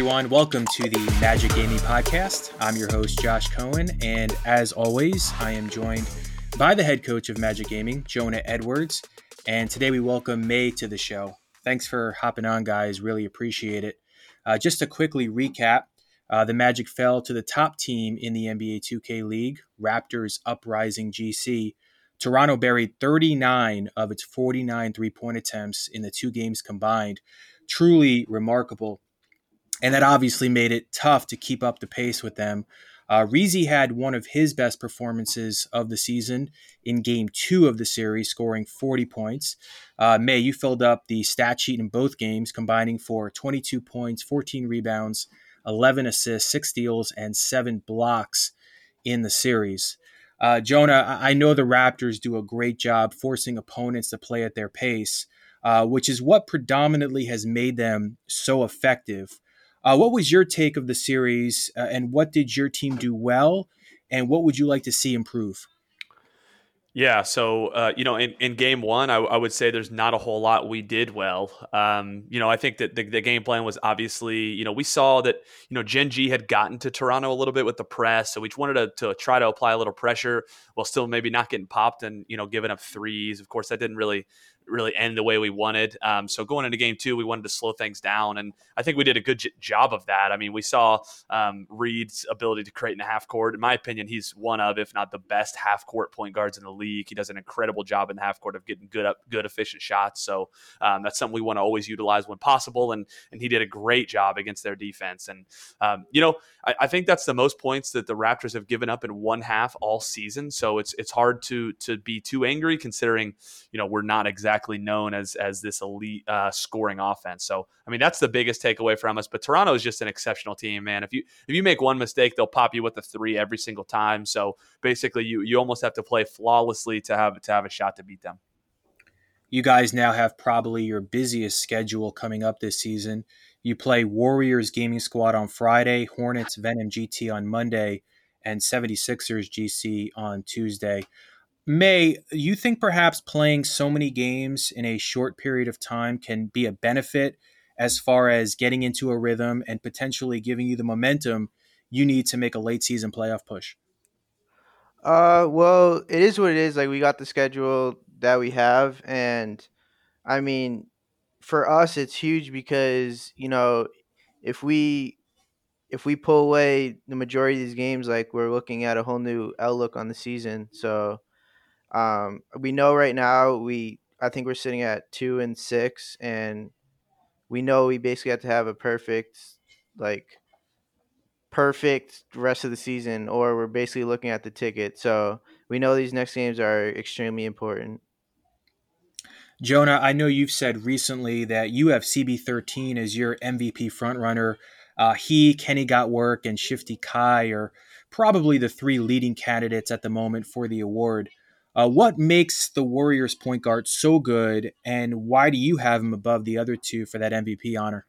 everyone. Welcome to the Magic Gaming Podcast. I'm your host, Josh Cohen, and as always, I am joined by the head coach of Magic Gaming, Jonah Edwards. And today we welcome May to the show. Thanks for hopping on, guys. Really appreciate it. Uh, just to quickly recap, uh, the Magic fell to the top team in the NBA 2K League, Raptors Uprising GC. Toronto buried 39 of its 49 three point attempts in the two games combined. Truly remarkable. And that obviously made it tough to keep up the pace with them. Uh, had one of his best performances of the season in game two of the series, scoring 40 points. Uh, May, you filled up the stat sheet in both games, combining for 22 points, 14 rebounds, 11 assists, six steals, and seven blocks in the series. Uh, Jonah, I know the Raptors do a great job forcing opponents to play at their pace, uh, which is what predominantly has made them so effective. Uh, what was your take of the series, uh, and what did your team do well, and what would you like to see improve? Yeah, so uh, you know, in, in game one, I, I, would say there's not a whole lot we did well. Um, you know, I think that the, the, game plan was obviously, you know, we saw that you know Gen G had gotten to Toronto a little bit with the press, so we wanted to, to try to apply a little pressure while still maybe not getting popped and you know giving up threes. Of course, that didn't really really end the way we wanted. Um, so going into game two, we wanted to slow things down, and I think we did a good j- job of that. I mean, we saw um, Reed's ability to create in the half court. In my opinion, he's one of, if not the best half court point guards in the league. He does an incredible job in the half court of getting good up, good efficient shots. So um, that's something we want to always utilize when possible, and and he did a great job against their defense. And um, you know, I, I think that's the most points that the Raptors have given up in one half all season. So it's it's hard to to be too angry considering you know we're not exactly exactly known as as this elite uh, scoring offense. So I mean that's the biggest takeaway from us. But Toronto is just an exceptional team, man. If you if you make one mistake, they'll pop you with a three every single time. So basically, you you almost have to play flawlessly to have to have a shot to beat them. You guys now have probably your busiest schedule coming up this season. You play Warriors Gaming Squad on Friday, Hornets Venom GT on Monday, and 76ers GC on Tuesday. May, you think perhaps playing so many games in a short period of time can be a benefit as far as getting into a rhythm and potentially giving you the momentum you need to make a late season playoff push? Uh, well, it is what it is. Like we got the schedule that we have, and I mean, for us, it's huge because you know, if we if we pull away the majority of these games, like we're looking at a whole new outlook on the season. So um, we know right now we I think we're sitting at two and six, and we know we basically have to have a perfect like perfect rest of the season, or we're basically looking at the ticket. So we know these next games are extremely important. Jonah, I know you've said recently that you have CB13 as your MVP frontrunner. Uh, he, Kenny Got Work, and Shifty Kai are probably the three leading candidates at the moment for the award. Uh, what makes the Warriors point guard so good, and why do you have him above the other two for that MVP honor?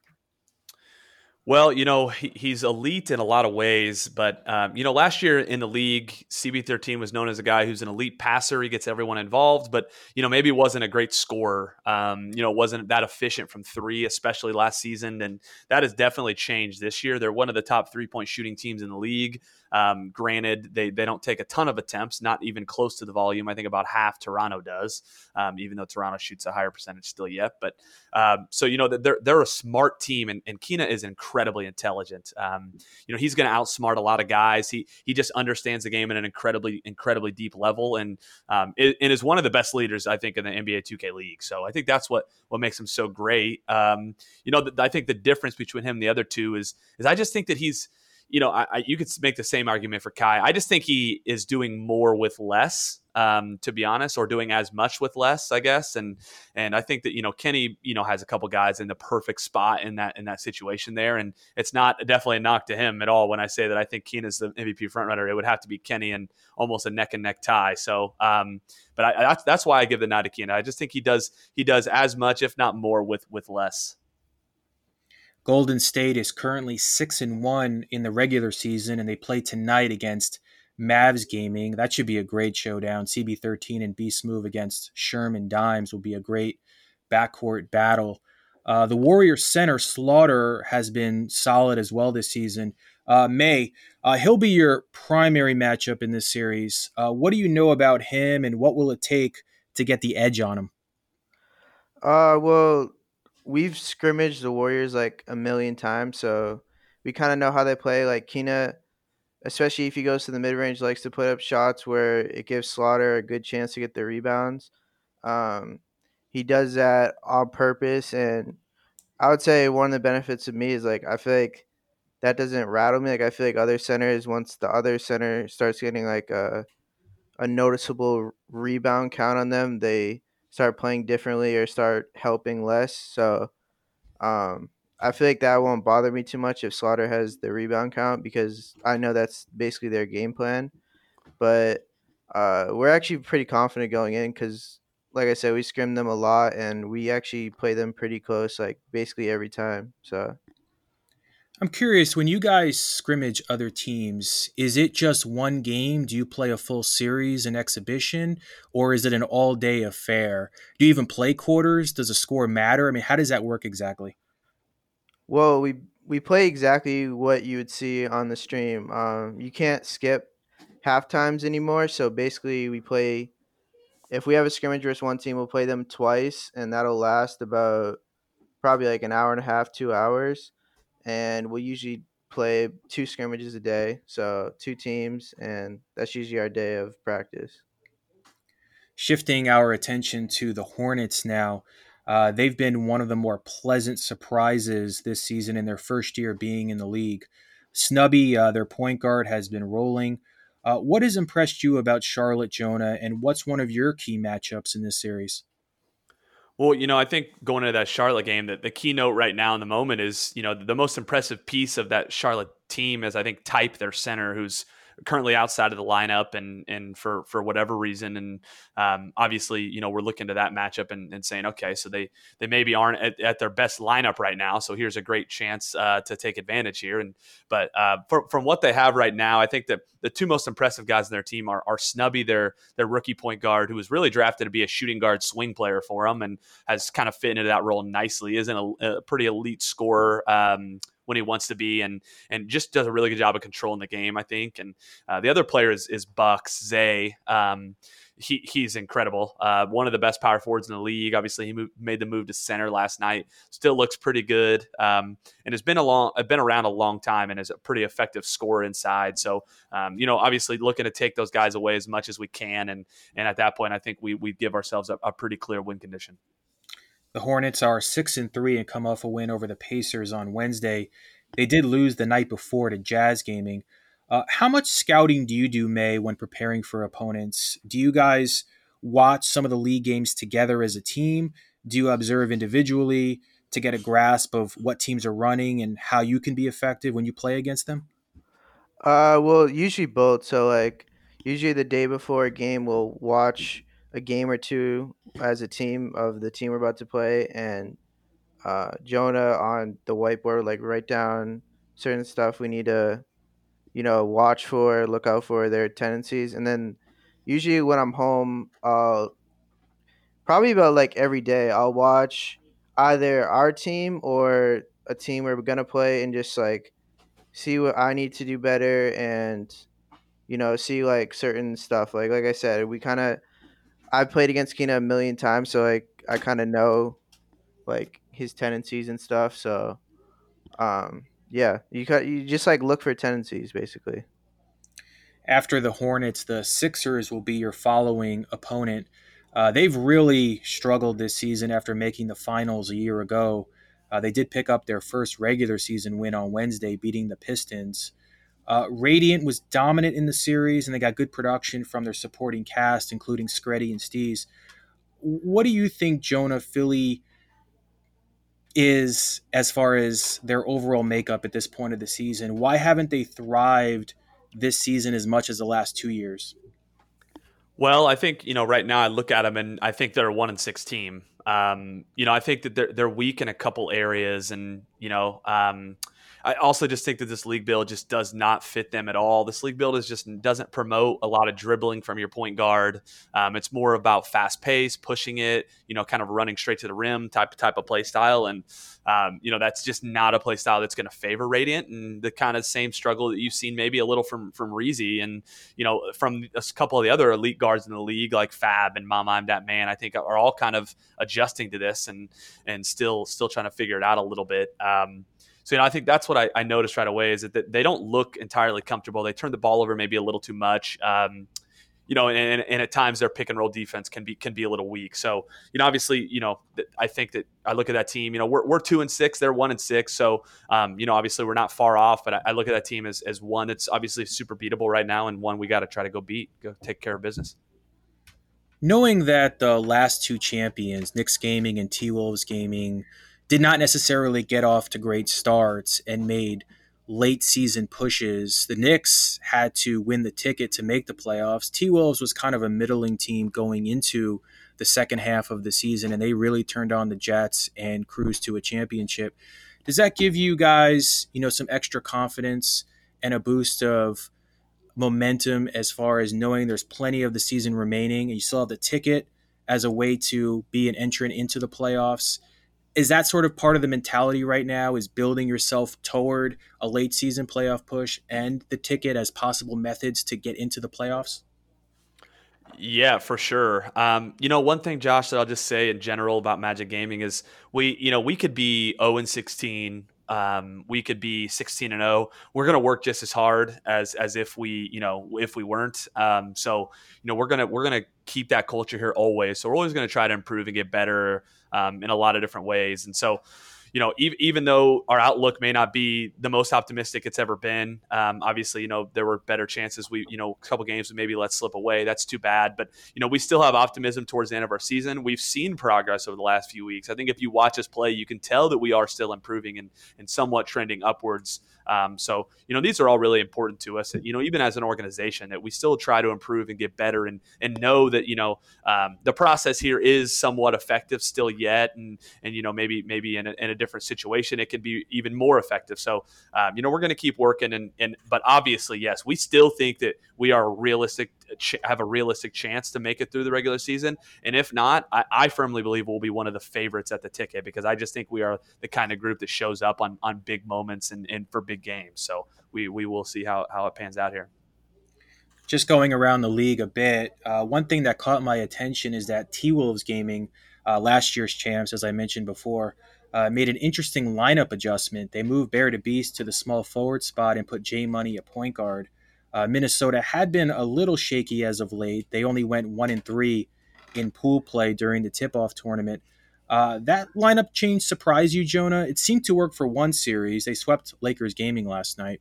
Well, you know, he, he's elite in a lot of ways, but, um, you know, last year in the league, CB13 was known as a guy who's an elite passer. He gets everyone involved, but, you know, maybe wasn't a great scorer. Um, you know, wasn't that efficient from three, especially last season. And that has definitely changed this year. They're one of the top three point shooting teams in the league. Um, granted, they, they don't take a ton of attempts, not even close to the volume. I think about half Toronto does, um, even though Toronto shoots a higher percentage still yet. But um, so, you know, they're, they're a smart team, and, and Kina is incredibly intelligent. Um, you know, he's going to outsmart a lot of guys. He he just understands the game at an incredibly, incredibly deep level and, um, and is one of the best leaders, I think, in the NBA 2K league. So I think that's what, what makes him so great. Um, you know, I think the difference between him and the other two is, is I just think that he's, you know, I, I, you could make the same argument for Kai. I just think he is doing more with less, um, to be honest, or doing as much with less, I guess. And and I think that you know Kenny, you know, has a couple guys in the perfect spot in that in that situation there, and it's not definitely a knock to him at all when I say that I think Keen is the MVP frontrunner. It would have to be Kenny and almost a neck and neck tie. So, um, but I, that's that's why I give the nod to Keen. I just think he does he does as much, if not more, with with less. Golden State is currently six and one in the regular season, and they play tonight against Mavs Gaming. That should be a great showdown. CB13 and Beast Move against Sherman Dimes will be a great backcourt battle. Uh, the Warrior center Slaughter has been solid as well this season. Uh, May, uh, he'll be your primary matchup in this series. Uh, what do you know about him, and what will it take to get the edge on him? Uh, well, we've scrimmaged the Warriors like a million times, so we kind of know how they play. Like Kina, especially if he goes to the mid range, likes to put up shots where it gives Slaughter a good chance to get the rebounds. Um, he does that on purpose, and I would say one of the benefits of me is like I feel like that doesn't rattle me. Like I feel like other centers, once the other center starts getting like a a noticeable rebound count on them, they start playing differently or start helping less. So um, I feel like that won't bother me too much if Slaughter has the rebound count because I know that's basically their game plan. But uh, we're actually pretty confident going in because, like I said, we scrim them a lot and we actually play them pretty close, like basically every time. So I'm curious when you guys scrimmage other teams, is it just one game? Do you play a full series, an exhibition, or is it an all day affair? Do you even play quarters? Does a score matter? I mean, how does that work exactly? Well, we we play exactly what you would see on the stream. Um, you can't skip half times anymore, so basically we play. If we have a scrimmage versus one team, we'll play them twice, and that'll last about probably like an hour and a half, two hours and we'll usually play two scrimmages a day, so two teams, and that's usually our day of practice. Shifting our attention to the Hornets now, uh, they've been one of the more pleasant surprises this season in their first year being in the league. Snubby, uh, their point guard, has been rolling. Uh, what has impressed you about Charlotte, Jonah, and what's one of your key matchups in this series? Well, you know, I think going into that Charlotte game, that the keynote right now in the moment is, you know, the most impressive piece of that Charlotte team is I think Type, their center, who's currently outside of the lineup and and for for whatever reason and um, obviously you know we're looking to that matchup and, and saying okay so they they maybe aren't at, at, their best lineup right now so here's a great chance uh, to take advantage here. And but uh, for, from what they have right now I think that the two most impressive guys in their team are, are Snubby their their rookie point guard who was really drafted to be a shooting guard swing player for them and has kind of fit into that role nicely isn't a, a pretty elite scorer um, when he wants to be, and and just does a really good job of controlling the game. I think. And uh, the other player is is Bucks Zay. Um, he, he's incredible. Uh, one of the best power forwards in the league. Obviously, he moved, made the move to center last night. Still looks pretty good, um, and has been a long, been around a long time, and is a pretty effective scorer inside. So, um, you know, obviously looking to take those guys away as much as we can, and and at that point, I think we we give ourselves a, a pretty clear win condition. The Hornets are six and three and come off a win over the Pacers on Wednesday. They did lose the night before to Jazz Gaming. Uh, how much scouting do you do, May, when preparing for opponents? Do you guys watch some of the league games together as a team? Do you observe individually to get a grasp of what teams are running and how you can be effective when you play against them? Uh, well, usually both. So like, usually the day before a game, we'll watch a game or two as a team of the team we're about to play, and uh, Jonah on the whiteboard, like write down certain stuff we need to, you know, watch for, look out for their tendencies, and then usually when I'm home, I'll probably about like every day I'll watch either our team or a team we're gonna play and just like see what I need to do better and you know see like certain stuff. Like like I said we kind of I played against Kina a million times, so like I kind of know like his tendencies and stuff. So, um, yeah, you you just like look for tendencies basically. After the Hornets, the Sixers will be your following opponent. Uh, they've really struggled this season after making the finals a year ago. Uh, they did pick up their first regular season win on Wednesday, beating the Pistons. Uh, Radiant was dominant in the series, and they got good production from their supporting cast, including Screddy and Steez. What do you think, Jonah, Philly is as far as their overall makeup at this point of the season? Why haven't they thrived this season as much as the last two years? Well, I think you know right now I look at them and I think they're a one and six team. Um, you know, I think that they're they're weak in a couple areas, and you know, um, I also just think that this league build just does not fit them at all. This league build is just doesn't promote a lot of dribbling from your point guard. Um, it's more about fast pace, pushing it, you know, kind of running straight to the rim type type of play style, and um, you know that's just not a play style that's going to favor Radiant, and the kind of same struggle that you've seen maybe a little from from Reezy, and you know from a couple of the other elite guards in the league like Fab and Mama I'm that man. I think are all kind of adjusting to this and and still still trying to figure it out a little bit. Um, so you know, I think that's what I, I, noticed right away is that they don't look entirely comfortable. They turn the ball over maybe a little too much. Um, you know, and, and, at times their pick and roll defense can be can be a little weak. So, you know, obviously, you know, I think that I look at that team. You know, we're, we're two and six, they're one and six. So, um, you know, obviously we're not far off. But I, I, look at that team as as one that's obviously super beatable right now, and one we got to try to go beat, go take care of business. Knowing that the last two champions, Knicks Gaming and T Wolves Gaming, did not necessarily get off to great starts and made late season pushes. The Knicks had to win the ticket to make the playoffs. T Wolves was kind of a middling team going into the second half of the season, and they really turned on the Jets and cruised to a championship. Does that give you guys, you know, some extra confidence and a boost of momentum as far as knowing there's plenty of the season remaining and you still have the ticket as a way to be an entrant into the playoffs? Is that sort of part of the mentality right now is building yourself toward a late season playoff push and the ticket as possible methods to get into the playoffs yeah, for sure. Um, you know, one thing, Josh, that I'll just say in general about Magic Gaming is we, you know, we could be 0 and 16. Um, we could be 16 and 0. We're going to work just as hard as as if we, you know, if we weren't. Um, so, you know, we're gonna we're gonna keep that culture here always. So we're always going to try to improve and get better um, in a lot of different ways. And so, you know, even, even though our outlook may not be the most optimistic it's ever been, um, obviously, you know, there were better chances. We, you know, a couple games maybe let slip away. That's too bad. But, you know, we still have optimism towards the end of our season. We've seen progress over the last few weeks. I think if you watch us play, you can tell that we are still improving and, and somewhat trending upwards. Um, so, you know, these are all really important to us. You know, even as an organization, that we still try to improve and get better and and know that you know um, the process here is somewhat effective still yet, and and you know maybe maybe in a, in a different situation it can be even more effective. So, um, you know, we're going to keep working, and and but obviously, yes, we still think that we are realistic have a realistic chance to make it through the regular season. And if not, I, I, firmly believe we'll be one of the favorites at the ticket because I just think we are the kind of group that shows up on on big moments and, and for big games. So we we will see how how it pans out here. Just going around the league a bit, uh, one thing that caught my attention is that T Wolves Gaming, uh, last year's champs, as I mentioned before, uh, made an interesting lineup adjustment. They moved Bear to Beast to the small forward spot and put J Money at point guard. Uh, Minnesota had been a little shaky as of late. They only went one and three in pool play during the tip-off tournament. Uh, that lineup change surprised you, Jonah? It seemed to work for one series. They swept Lakers Gaming last night.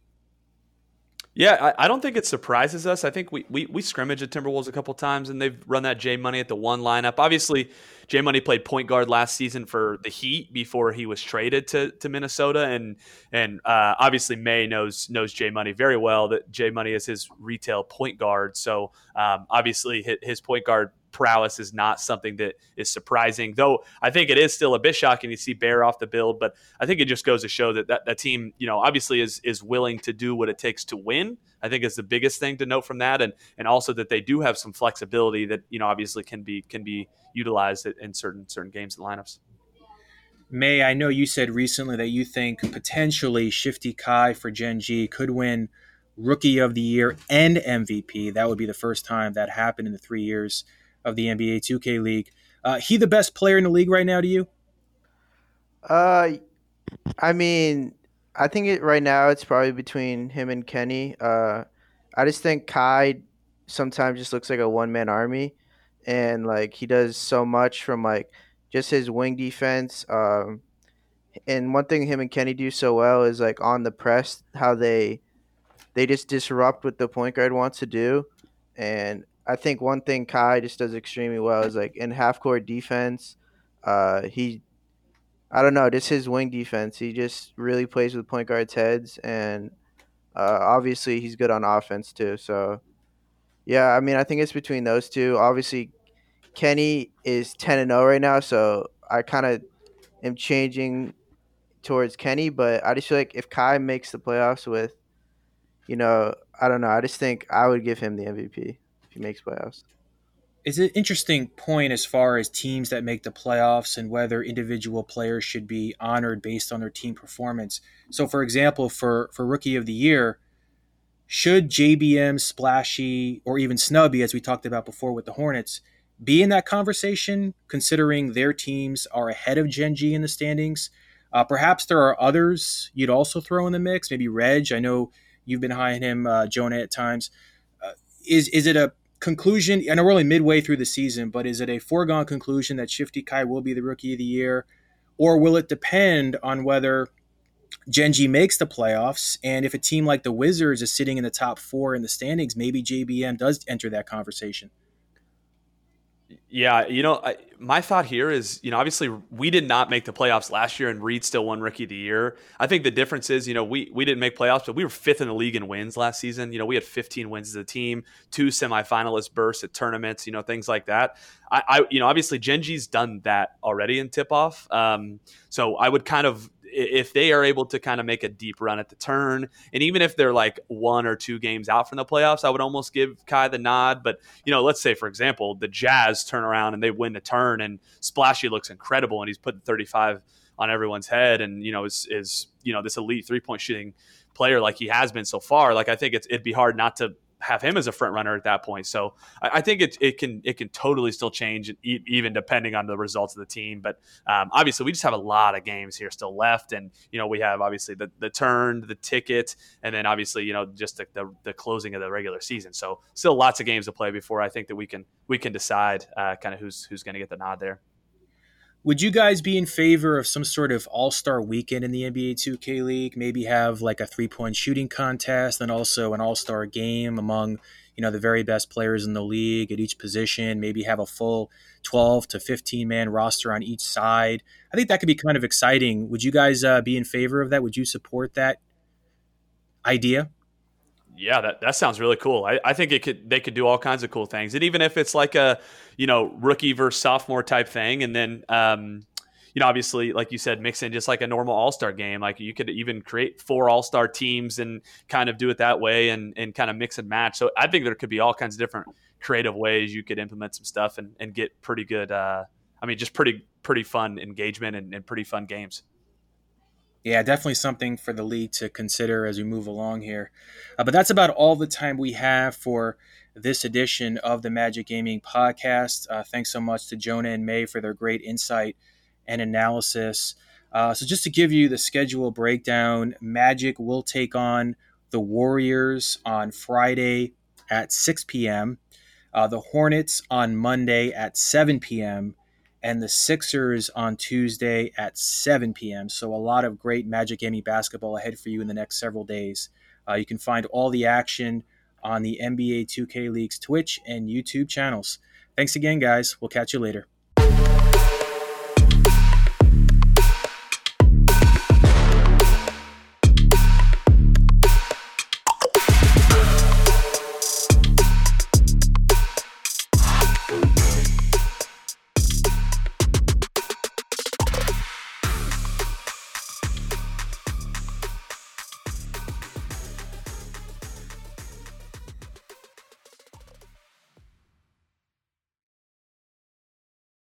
Yeah, I, I, don't think it surprises us. I think we, we we scrimmaged at Timberwolves a couple times, and they've run that J Money at the one lineup. Obviously, J Money played point guard last season for the Heat before he was traded to, to Minnesota, and and uh, obviously May knows knows J Money very well. That J Money is his retail point guard, so um, obviously his, his point guard prowess is not something that is surprising. Though I think it is still a bit shocking to see Bear off the build, but I think it just goes to show that that, that team, you know, obviously is is willing to do what it takes to win. I think is the biggest thing to note from that, and and also that they do have some flexibility that you know obviously can be can be utilized in certain certain games and lineups. May, I know you said recently that you think potentially Shifty Kai for Gen G could win Rookie of the Year and MVP. That would be the first time that happened in the three years of the NBA 2K League. Uh, he the best player in the league right now to you? Uh, I mean, I think it right now it's probably between him and Kenny. Uh, I just think Kai sometimes just looks like a one man army, and like he does so much from like just his wing defense. Um, and one thing him and Kenny do so well is like on the press, how they they just disrupt what the point guard wants to do, and I think one thing Kai just does extremely well is like in half court defense. Uh, he, I don't know, just his wing defense. He just really plays with point guards' heads, and uh, obviously he's good on offense too. So, yeah, I mean, I think it's between those two. Obviously, Kenny is ten and zero oh right now, so I kind of am changing towards Kenny, but I just feel like if Kai makes the playoffs with, you know, I don't know. I just think I would give him the MVP if he makes playoffs. It's an interesting point as far as teams that make the playoffs and whether individual players should be honored based on their team performance. So, for example, for for rookie of the year, should JBM, Splashy, or even Snubby, as we talked about before with the Hornets, be in that conversation, considering their teams are ahead of Gen G in the standings? Uh, perhaps there are others you'd also throw in the mix. Maybe Reg. I know you've been high on him, uh, Jonah, at times. Uh, is is it a conclusion? I know we're only midway through the season, but is it a foregone conclusion that Shifty Kai will be the rookie of the year, or will it depend on whether Gen G makes the playoffs? And if a team like the Wizards is sitting in the top four in the standings, maybe JBM does enter that conversation. Yeah, you know, I, my thought here is, you know, obviously we did not make the playoffs last year, and Reed still won Rookie of the Year. I think the difference is, you know, we we didn't make playoffs, but we were fifth in the league in wins last season. You know, we had 15 wins as a team, two semifinalist bursts at tournaments, you know, things like that. I, I you know, obviously Gen G's done that already in tip off. Um, so I would kind of if they are able to kind of make a deep run at the turn, and even if they're like one or two games out from the playoffs, I would almost give Kai the nod. But you know, let's say for example, the Jazz turn around and they win the turn, and Splashy looks incredible, and he's putting 35 on everyone's head, and you know, is is you know this elite three point shooting player like he has been so far. Like I think it's it'd be hard not to have him as a front runner at that point. So I, I think it, it can it can totally still change, even depending on the results of the team. But um, obviously, we just have a lot of games here still left, and you know we have obviously the the turn, the ticket, and then obviously you know just the, the, the closing of the regular season. So still lots of games to play before I think that we can we can decide uh, kind of who's who's going to get the nod there. Would you guys be in favor of some sort of all star weekend in the NBA 2K League? Maybe have like a three point shooting contest and also an all star game among you know the very best players in the league at each position. Maybe have a full 12 to 15 man roster on each side. I think that could be kind of exciting. Would you guys uh, be in favor of that? Would you support that idea? Yeah, that, that sounds really cool. I, I think it could they could do all kinds of cool things. And even if it's like a, you know, rookie versus sophomore type thing, and then um, you know, obviously, like you said, mix in just like a normal All Star game. Like you could even create four All Star teams and kind of do it that way, and and kind of mix and match. So I think there could be all kinds of different creative ways you could implement some stuff and, and get pretty good. Uh, I mean, just pretty pretty fun engagement and, and pretty fun games yeah, definitely something for the league to consider as we move along here. Uh, but that's about all the time we have for this edition of the Magic Gaming podcast. Uh, thanks so much to Jonah and May for their great insight and analysis. Uh, so, just to give you the schedule breakdown, Magic will take on the Warriors on Friday at 6 p.m., uh, the Hornets on Monday at 7 p.m., and the Sixers on Tuesday at 7 p.m. So, a lot of great Magic Gaming basketball ahead for you in the next several days. Uh, you can find all the action on the NBA 2K League's Twitch and YouTube channels. Thanks again, guys. We'll catch you later.